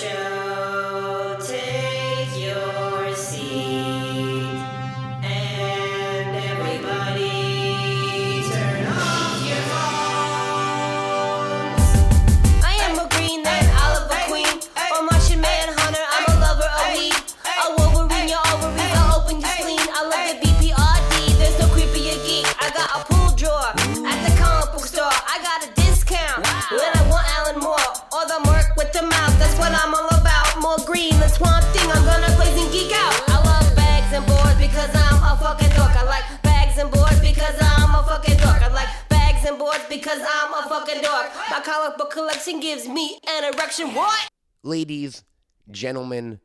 show. Because I'm fucking dork. My comic book collection gives me an erection. What? ladies, gentlemen,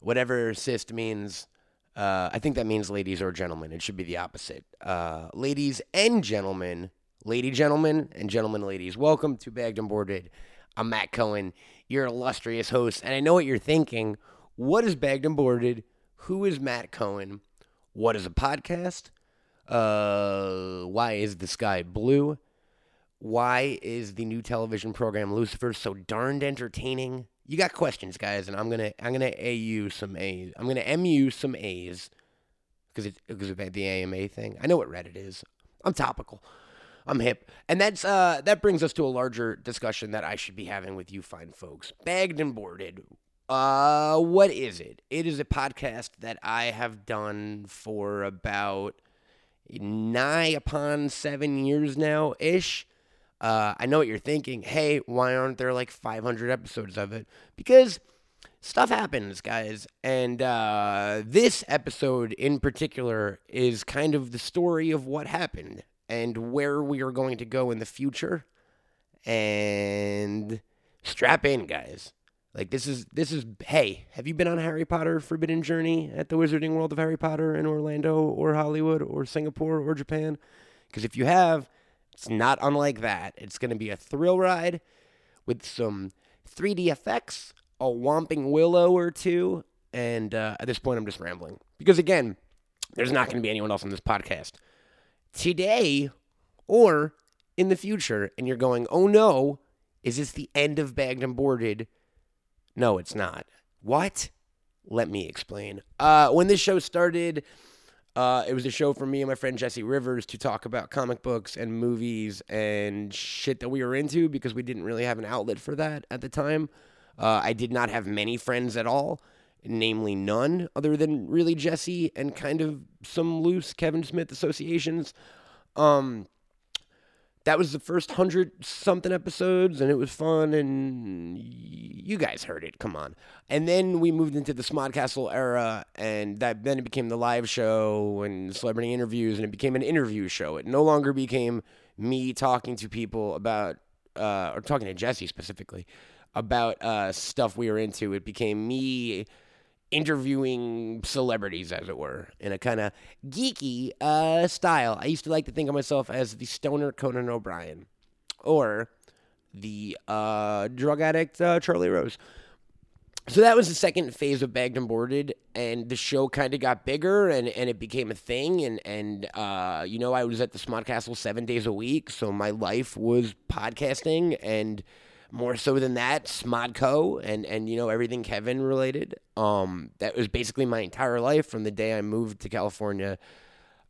whatever cyst means. Uh, I think that means ladies or gentlemen. It should be the opposite. Uh, ladies and gentlemen, lady gentlemen, and gentlemen ladies, welcome to Bagged and Boarded. I'm Matt Cohen, your illustrious host, and I know what you're thinking. What is Bagged and Boarded? Who is Matt Cohen? What is a podcast? Uh, why is the sky blue? Why is the new television program Lucifer so darned entertaining? You got questions, guys, and I'm gonna I'm gonna a you some A's. I'm gonna mu some A's because it because of the AMA thing. I know what Reddit is. I'm topical. I'm hip, and that's uh that brings us to a larger discussion that I should be having with you fine folks. Bagged and boarded. Uh, what is it? It is a podcast that I have done for about nigh upon seven years now ish. Uh, I know what you're thinking. Hey, why aren't there like 500 episodes of it? Because stuff happens, guys. And uh, this episode in particular is kind of the story of what happened and where we are going to go in the future. And strap in, guys. Like this is this is hey, have you been on Harry Potter Forbidden Journey at the Wizarding World of Harry Potter in Orlando or Hollywood or Singapore or Japan? Because if you have, it's not unlike that. It's going to be a thrill ride with some 3D effects, a Whomping Willow or two, and uh, at this point, I'm just rambling. Because again, there's not going to be anyone else on this podcast today or in the future, and you're going, oh no, is this the end of Bagged and Boarded? No, it's not. What? Let me explain. Uh, when this show started, uh, it was a show for me and my friend Jesse Rivers to talk about comic books and movies and shit that we were into because we didn't really have an outlet for that at the time. Uh, I did not have many friends at all, namely none, other than really Jesse and kind of some loose Kevin Smith associations. Um, that was the first hundred something episodes, and it was fun, and you guys heard it. Come on. And then we moved into the Smodcastle era, and that then it became the live show and celebrity interviews, and it became an interview show. It no longer became me talking to people about, uh, or talking to Jesse specifically about uh, stuff we were into. It became me interviewing celebrities, as it were, in a kind of geeky uh, style. I used to like to think of myself as the stoner Conan O'Brien or the uh, drug addict uh, Charlie Rose. So that was the second phase of Bagged and Boarded, and the show kind of got bigger, and, and it became a thing. And and uh, you know, I was at the Smodcastle seven days a week, so my life was podcasting, and more so than that, Smodco, and and you know everything Kevin related. Um, that was basically my entire life from the day I moved to California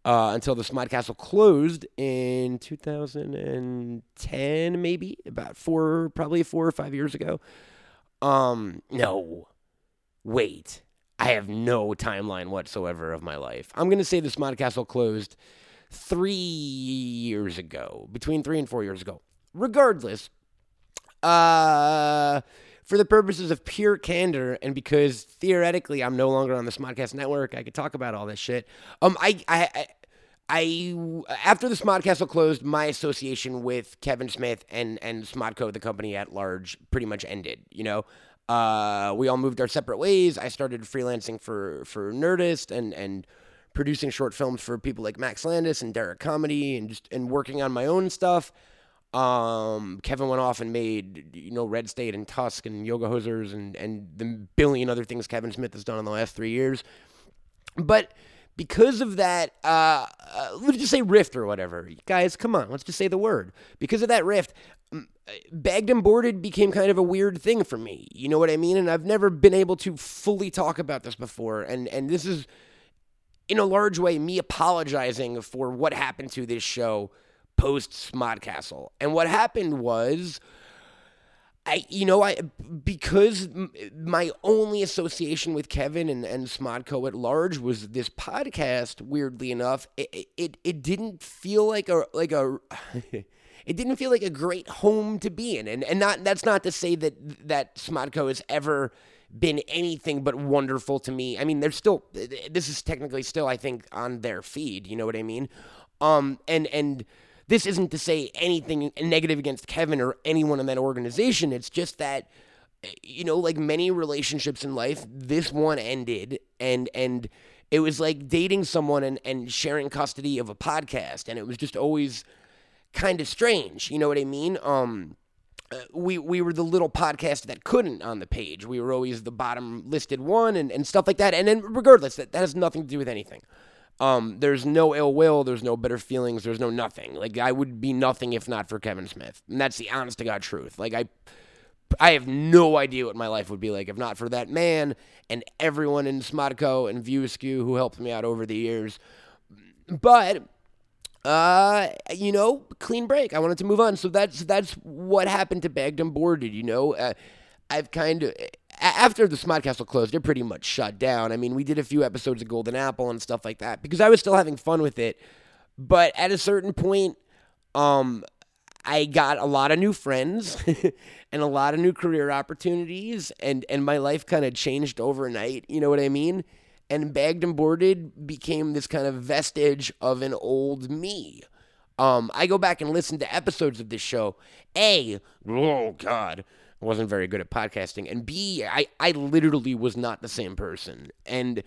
uh, until the Smodcastle closed in 2010, maybe about four, probably four or five years ago. Um, no, wait, I have no timeline whatsoever of my life. I'm gonna say the Smodcastle closed three years ago, between three and four years ago. Regardless, uh, for the purposes of pure candor and because theoretically I'm no longer on the Smodcast network, I could talk about all this shit. Um, I, I, I, I after the Smodcastle closed, my association with Kevin Smith and and Smodco, the company at large, pretty much ended. You know, uh, we all moved our separate ways. I started freelancing for for Nerdist and and producing short films for people like Max Landis and Derek Comedy and just and working on my own stuff. Um, Kevin went off and made you know Red State and Tusk and Yoga Hosers and and the billion other things Kevin Smith has done in the last three years. But because of that, uh, uh, let's just say rift or whatever, guys, come on, let's just say the word. Because of that rift, mm, bagged and boarded became kind of a weird thing for me. You know what I mean? And I've never been able to fully talk about this before. And and this is in a large way me apologizing for what happened to this show post Smodcastle. And what happened was I, you know, I because my only association with Kevin and, and Smodco at large was this podcast. Weirdly enough, it, it it didn't feel like a like a it didn't feel like a great home to be in, and and not that's not to say that that Smodco has ever been anything but wonderful to me. I mean, they're still this is technically still I think on their feed. You know what I mean? Um, and and this isn't to say anything negative against Kevin or anyone in that organization. It's just that you know, like many relationships in life, this one ended and and it was like dating someone and, and sharing custody of a podcast and it was just always kind of strange. You know what I mean? Um uh, we we were the little podcast that couldn't on the page. We were always the bottom listed one and, and stuff like that. And then regardless, that, that has nothing to do with anything. Um, there's no ill will, there's no bitter feelings, there's no nothing. Like I would be nothing if not for Kevin Smith. And that's the honest to God truth. Like I I have no idea what my life would be like if not for that man and everyone in Smodco and View Askew who helped me out over the years. But uh, you know, clean break. I wanted to move on. So that's that's what happened to Bagged and Boarded. You know, uh, I've kind of after the Smodcastle closed, it pretty much shut down. I mean, we did a few episodes of Golden Apple and stuff like that because I was still having fun with it. But at a certain point, um, I got a lot of new friends and a lot of new career opportunities, and and my life kind of changed overnight. You know what I mean? And bagged and boarded became this kind of vestige of an old me. Um, I go back and listen to episodes of this show. A, oh God, I wasn't very good at podcasting. And B, I, I literally was not the same person. And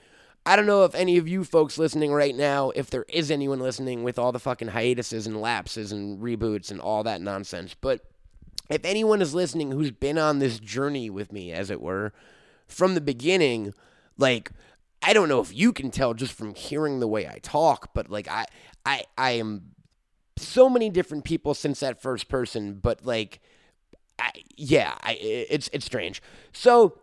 I don't know if any of you folks listening right now, if there is anyone listening with all the fucking hiatuses and lapses and reboots and all that nonsense, but if anyone is listening who's been on this journey with me, as it were, from the beginning, like, I don't know if you can tell just from hearing the way I talk, but like I I I am so many different people since that first person, but like I, yeah, I, it's it's strange. So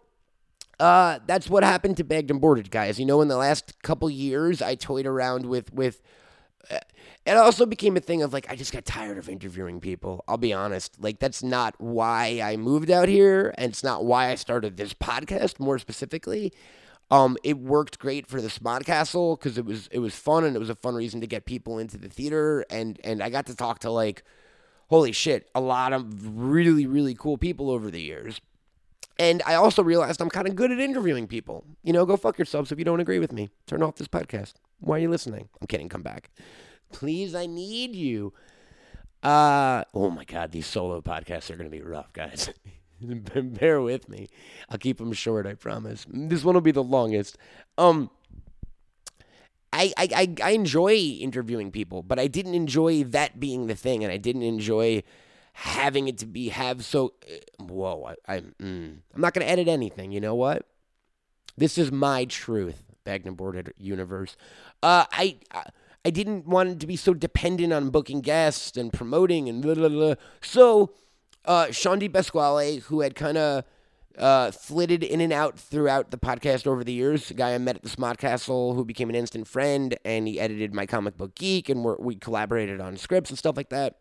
uh, that's what happened to Bagged and Boarded, guys. You know, in the last couple years, I toyed around with with. Uh, it also became a thing of like I just got tired of interviewing people. I'll be honest. Like that's not why I moved out here, and it's not why I started this podcast. More specifically, um, it worked great for the Smodcastle because it was it was fun and it was a fun reason to get people into the theater, and and I got to talk to like holy shit, a lot of really, really cool people over the years. And I also realized I'm kind of good at interviewing people. You know, go fuck yourselves if you don't agree with me. Turn off this podcast. Why are you listening? I'm kidding. Come back. Please, I need you. Uh, oh my God, these solo podcasts are going to be rough, guys. Bear with me. I'll keep them short, I promise. This one will be the longest. Um, I, I, I enjoy interviewing people, but I didn't enjoy that being the thing, and I didn't enjoy having it to be have so. Uh, whoa, I, I mm, I'm not gonna edit anything. You know what? This is my truth, boarded universe. Uh, I, I I didn't want it to be so dependent on booking guests and promoting and blah blah blah. So, uh, Sean Di Pasquale, who had kind of uh, flitted in and out throughout the podcast over the years. A guy I met at the Smodcastle who became an instant friend, and he edited my comic book geek, and we collaborated on scripts and stuff like that.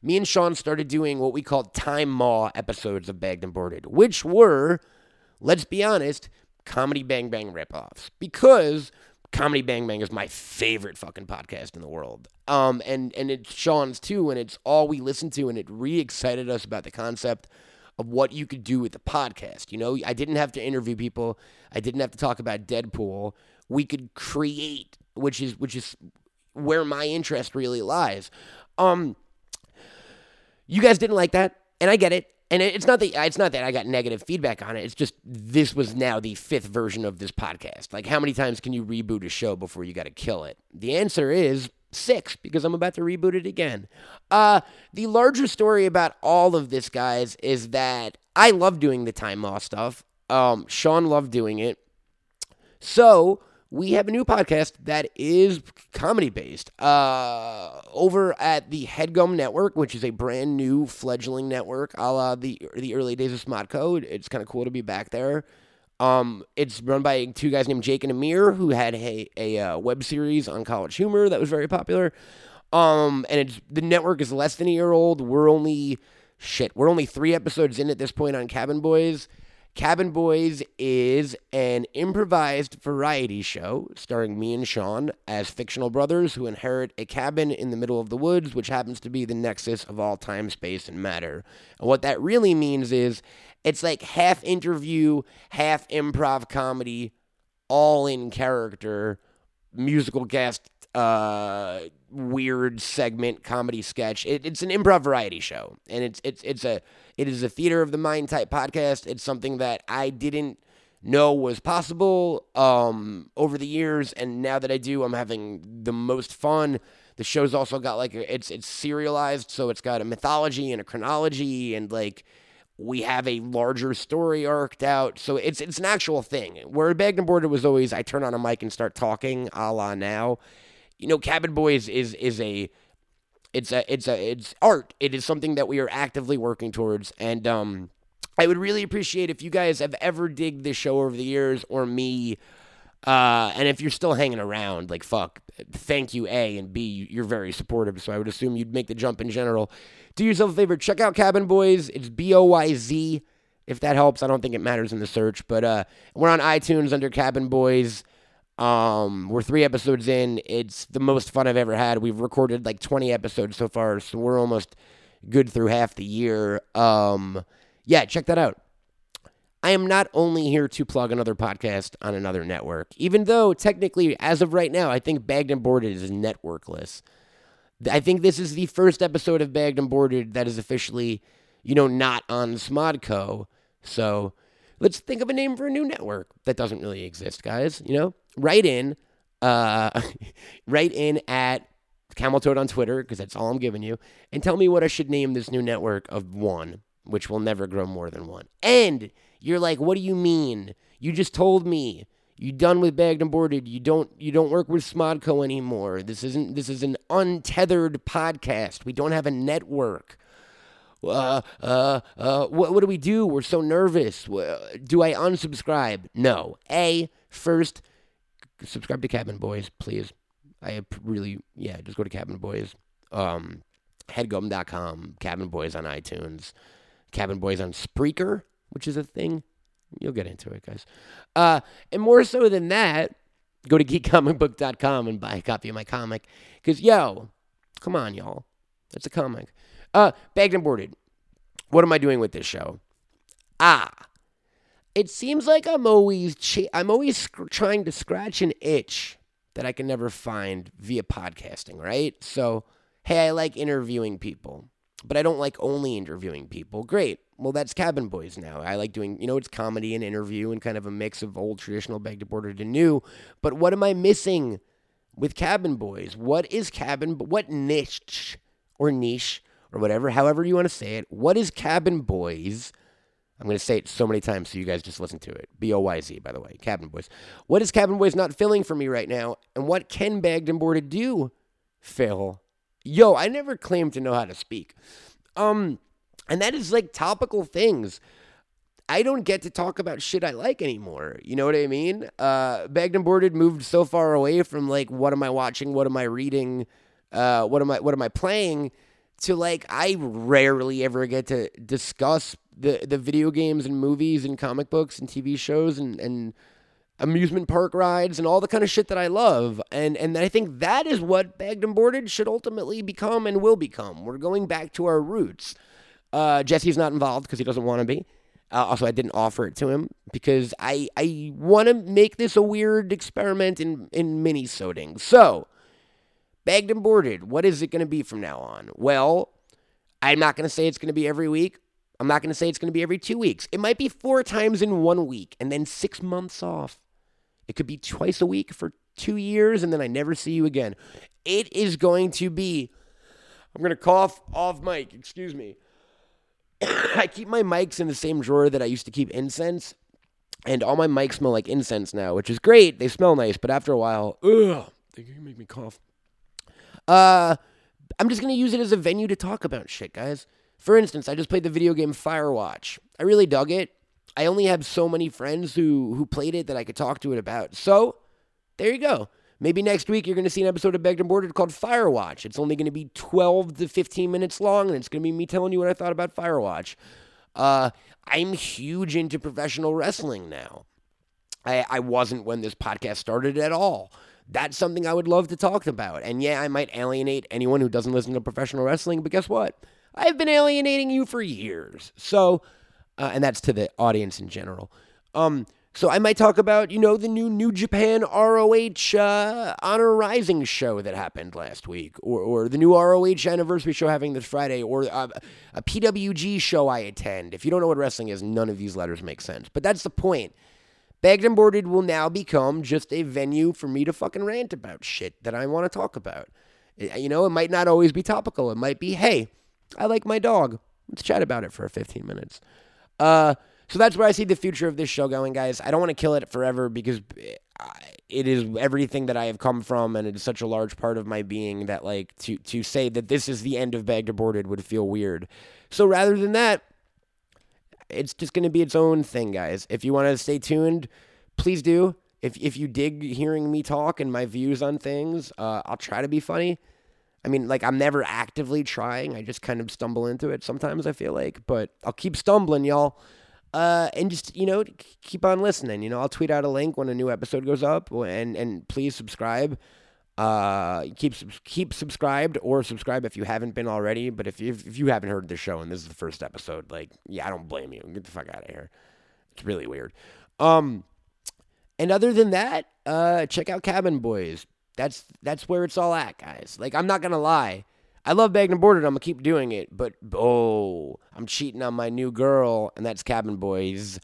Me and Sean started doing what we called time maw episodes of Bagged and Boarded, which were, let's be honest, comedy bang bang ripoffs because comedy bang bang is my favorite fucking podcast in the world. Um, and and it's Sean's too, and it's all we listen to, and it re excited us about the concept of what you could do with the podcast. You know, I didn't have to interview people. I didn't have to talk about Deadpool. We could create, which is which is where my interest really lies. Um you guys didn't like that, and I get it. And it's not that it's not that I got negative feedback on it. It's just this was now the fifth version of this podcast. Like how many times can you reboot a show before you got to kill it? The answer is six because I'm about to reboot it again. Uh, the larger story about all of this, guys, is that I love doing the time off stuff. Um, Sean loved doing it. So we have a new podcast that is comedy based uh, over at the Headgum Network, which is a brand new fledgling network, a la the the early days of Smodco. It's kind of cool to be back there. Um, it's run by two guys named Jake and Amir, who had a, a uh, web series on college humor that was very popular. Um, and it's the network is less than a year old. We're only shit. We're only three episodes in at this point on Cabin Boys. Cabin Boys is an improvised variety show starring me and Sean as fictional brothers who inherit a cabin in the middle of the woods, which happens to be the nexus of all time, space, and matter. And what that really means is it's like half interview, half improv comedy, all in character, musical guest, uh, weird segment comedy sketch. It, it's an improv variety show, and it's it's it's a it is a theater of the mind type podcast. It's something that I didn't know was possible um, over the years, and now that I do, I'm having the most fun. The show's also got like a, it's it's serialized, so it's got a mythology and a chronology, and like we have a larger story arced out. So it's it's an actual thing. Where Bagged and Boarded was always I turn on a mic and start talking, a la now. You know, Cabin Boys is is a it's a it's a it's art. It is something that we are actively working towards, and um, I would really appreciate if you guys have ever digged this show over the years or me. Uh, and if you're still hanging around, like fuck, thank you, A, and B, you're very supportive. So I would assume you'd make the jump in general. Do yourself a favor, check out Cabin Boys. It's B O Y Z. If that helps, I don't think it matters in the search, but uh, we're on iTunes under Cabin Boys. Um, we're three episodes in. It's the most fun I've ever had. We've recorded like 20 episodes so far, so we're almost good through half the year. Um, yeah, check that out. I am not only here to plug another podcast on another network, even though technically, as of right now, I think Bagged and Boarded is networkless. I think this is the first episode of Bagged and Boarded that is officially, you know, not on Smodco. So let's think of a name for a new network that doesn't really exist, guys. You know, write in, uh, write in at Camel Toad on Twitter because that's all I'm giving you, and tell me what I should name this new network of one, which will never grow more than one. And you're like, what do you mean? You just told me you done with bagged and boarded. You don't you don't work with Smodco anymore. This isn't this is an untethered podcast. We don't have a network. Uh, uh, uh, what, what do we do? We're so nervous. Do I unsubscribe? No. A, first, subscribe to Cabin Boys, please. I really, yeah, just go to Cabin Boys. Um, headgum.com, Cabin Boys on iTunes, Cabin Boys on Spreaker, which is a thing. You'll get into it, guys. Uh, and more so than that, go to geekcomicbook.com and buy a copy of my comic. Because, yo, come on, y'all. That's a comic. Uh, bagged and boarded. What am I doing with this show? Ah, it seems like I'm always I'm always sc- trying to scratch an itch that I can never find via podcasting, right? So, hey, I like interviewing people, but I don't like only interviewing people. Great. Well, that's Cabin Boys now. I like doing, you know, it's comedy and interview and kind of a mix of old traditional bagged and boarded and new. But what am I missing with Cabin Boys? What is Cabin? What niche or niche or whatever, however you want to say it. What is Cabin Boys? I'm going to say it so many times so you guys just listen to it. B O Y Z, by the way, Cabin Boys. What is Cabin Boys not filling for me right now? And what can Bagged and Boarded do, Phil? Yo, I never claimed to know how to speak. Um, and that is like topical things. I don't get to talk about shit I like anymore. You know what I mean? Uh, Bagged and Boarded moved so far away from like, what am I watching? What am I reading? Uh, what am I, what am I playing? to like I rarely ever get to discuss the the video games and movies and comic books and TV shows and and amusement park rides and all the kind of shit that I love. And and I think that is what Bagged and Boarded should ultimately become and will become. We're going back to our roots. Uh, Jesse's not involved because he doesn't want to be. Uh, also, I didn't offer it to him because I I want to make this a weird experiment in in mini soding. So Bagged and boarded. What is it going to be from now on? Well, I'm not going to say it's going to be every week. I'm not going to say it's going to be every two weeks. It might be four times in one week and then six months off. It could be twice a week for two years and then I never see you again. It is going to be. I'm going to cough off mic. Excuse me. I keep my mics in the same drawer that I used to keep incense. and all my mics smell like incense now, which is great. They smell nice, but after a while, ugh, they can make me cough. Uh, I'm just gonna use it as a venue to talk about shit, guys. For instance, I just played the video game Firewatch. I really dug it. I only have so many friends who who played it that I could talk to it about. So there you go. Maybe next week you're going to see an episode of Bagged and Boarded called Firewatch. It's only going to be 12 to 15 minutes long, and it's going to be me telling you what I thought about Firewatch. Uh, I'm huge into professional wrestling now. I, I wasn't when this podcast started at all. That's something I would love to talk about. And yeah, I might alienate anyone who doesn't listen to professional wrestling, but guess what? I've been alienating you for years. So, uh, and that's to the audience in general. Um, so I might talk about, you know, the new New Japan ROH uh, Honor Rising show that happened last week, or, or the new ROH anniversary show having this Friday, or uh, a PWG show I attend. If you don't know what wrestling is, none of these letters make sense. But that's the point. Bagged and Boarded will now become just a venue for me to fucking rant about shit that I want to talk about. You know, it might not always be topical. It might be, hey, I like my dog. Let's chat about it for 15 minutes. Uh, so that's where I see the future of this show going, guys. I don't want to kill it forever because it is everything that I have come from, and it is such a large part of my being that, like, to to say that this is the end of Bagged Boarded would feel weird. So rather than that, it's just going to be its own thing, guys. If you want to stay tuned, please do. If if you dig hearing me talk and my views on things, uh, I'll try to be funny. I mean, like I'm never actively trying. I just kind of stumble into it sometimes. I feel like, but I'll keep stumbling, y'all. Uh, and just you know, keep on listening. You know, I'll tweet out a link when a new episode goes up, and and please subscribe. Uh, keep keep subscribed or subscribe if you haven't been already. But if you, if you haven't heard the show and this is the first episode, like yeah, I don't blame you. Get the fuck out of here. It's really weird. Um, and other than that, uh, check out Cabin Boys. That's that's where it's all at, guys. Like I'm not gonna lie. I love Bagged and Boarded. I'm gonna keep doing it, but oh, I'm cheating on my new girl, and that's Cabin Boys,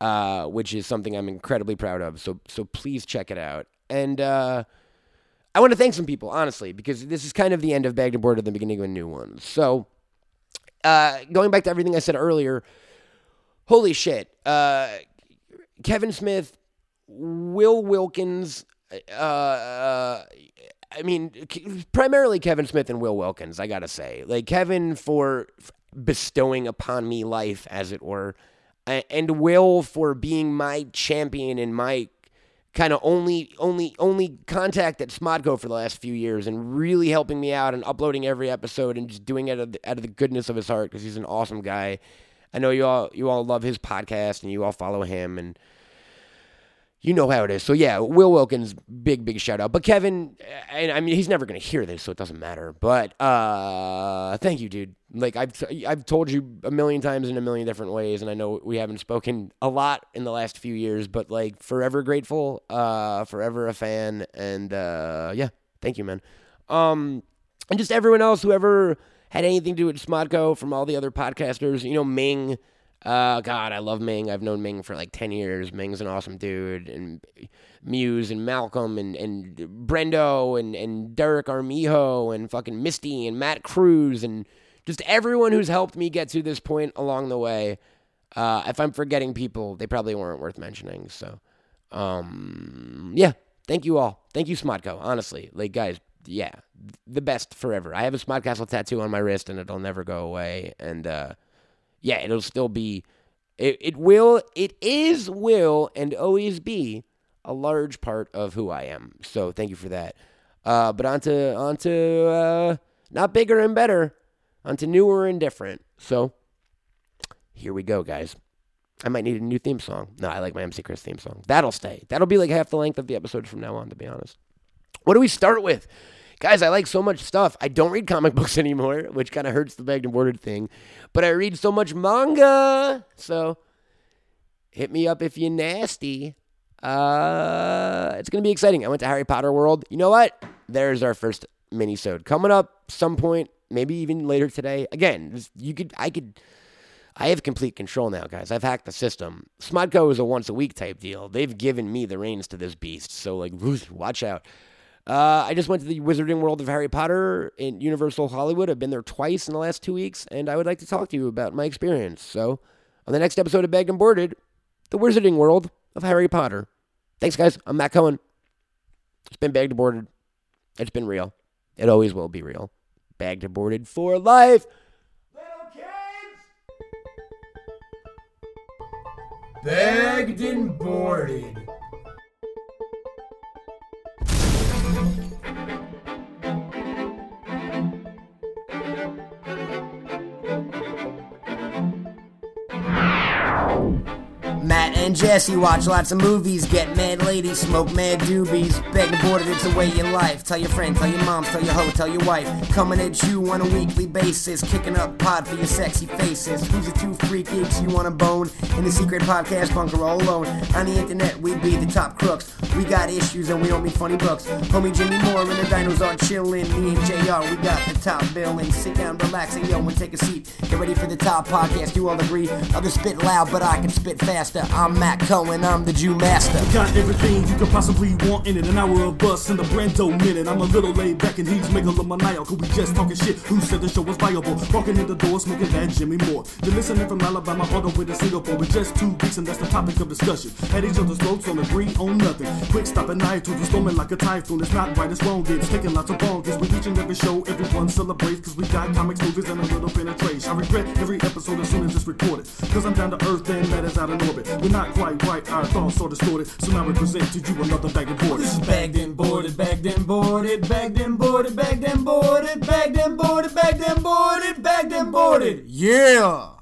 uh, which is something I'm incredibly proud of. So so please check it out. And uh, I want to thank some people, honestly, because this is kind of the end of Bagged and Boarded, the beginning of a new one. So uh, going back to everything I said earlier, holy shit, uh, Kevin Smith, Will Wilkins, uh, uh, I mean, primarily Kevin Smith and Will Wilkins, I gotta say. Like, Kevin for bestowing upon me life, as it were, and Will for being my champion and my kind of only only only contact at Smodco for the last few years and really helping me out and uploading every episode and just doing it out of the, out of the goodness of his heart because he's an awesome guy. I know you all you all love his podcast and you all follow him and you know how it is. So yeah, Will Wilkins, big big shout out. But Kevin, and I mean he's never gonna hear this, so it doesn't matter. But uh, thank you, dude. Like I've I've told you a million times in a million different ways, and I know we haven't spoken a lot in the last few years, but like forever grateful, uh, forever a fan, and uh, yeah, thank you, man. Um, and just everyone else who ever had anything to do with Smodco from all the other podcasters, you know, Ming. Uh, God, I love Ming. I've known Ming for like 10 years. Ming's an awesome dude. And Mewes and Malcolm and, and Brendo and, and Derek Armijo and fucking Misty and Matt Cruz and just everyone who's helped me get to this point along the way. Uh, if I'm forgetting people, they probably weren't worth mentioning. So, um, yeah, thank you all. Thank you, Smodco. Honestly, like, guys, yeah, the best forever. I have a Smodcastle tattoo on my wrist and it'll never go away. And, uh, yeah, it'll still be, it, it will, it is, will, and always be a large part of who I am. So thank you for that. Uh, but onto, onto, uh, not bigger and better, onto newer and different. So here we go, guys. I might need a new theme song. No, I like my MC Chris theme song. That'll stay. That'll be like half the length of the episode from now on, to be honest. What do we start with? Guys, I like so much stuff. I don't read comic books anymore, which kind of hurts the bagged and boarded thing. But I read so much manga. So hit me up if you're nasty. Uh, it's gonna be exciting. I went to Harry Potter World. You know what? There's our first mini-sode coming up some point, maybe even later today. Again, you could, I could, I have complete control now, guys. I've hacked the system. Smodco is a once a week type deal. They've given me the reins to this beast, so like, watch out. Uh, I just went to the Wizarding World of Harry Potter in Universal Hollywood. I've been there twice in the last two weeks, and I would like to talk to you about my experience. So, on the next episode of Bagged and Boarded, the Wizarding World of Harry Potter. Thanks, guys. I'm Matt Cohen. It's been bagged and boarded. It's been real. It always will be real. Bagged and boarded for life. Little kids! Bagged and boarded. And Jesse watch lots of movies, get mad ladies, smoke mad doobies. Beg and boarded, it's a way in life. Tell your friends, tell your moms, tell your hoe, tell your wife. Coming at you on a weekly basis, kicking up pod for your sexy faces. Who's the two geeks you wanna bone? In the secret podcast bunker all alone. On the internet, we be the top crooks. We got issues and we don't mean funny books. Homie Jimmy Moore and the dinos are chillin'. Me and JR, we got the top billing. Sit down, relax, and yo, and take a seat. Get ready for the top podcast, you all agree. Others spit loud, but I can spit faster. I'm Matt Cohen, I'm the Jew Master. Got everything you could possibly want in it. An hour of bus in the Brando minute. I'm a little laid back and he's megalomaniacal. We just talking shit. Who said the show was viable? Walking in the door, smoking that Jimmy Moore. Then listening from Alabama all the way to Singapore. With just two weeks and that's the topic of discussion. Had each other's throats on agree on nothing. Quick stop at night to the storming like a typhoon. It's not right, it's wrong. It's taking lots of bongers. With each and every show, everyone celebrates. Cause we got comics, movies, and a little penetration. I regret every episode as soon as it's recorded. Cause I'm down to earth and that is out of orbit. We're not quite right, our thoughts are distorted. So now we present to you another bag of board. This is bagged and boarded, bagged and boarded, bagged and boarded, bagged and boarded, bagged and boarded, bagged and boarded, bagged and boarded. Yeah!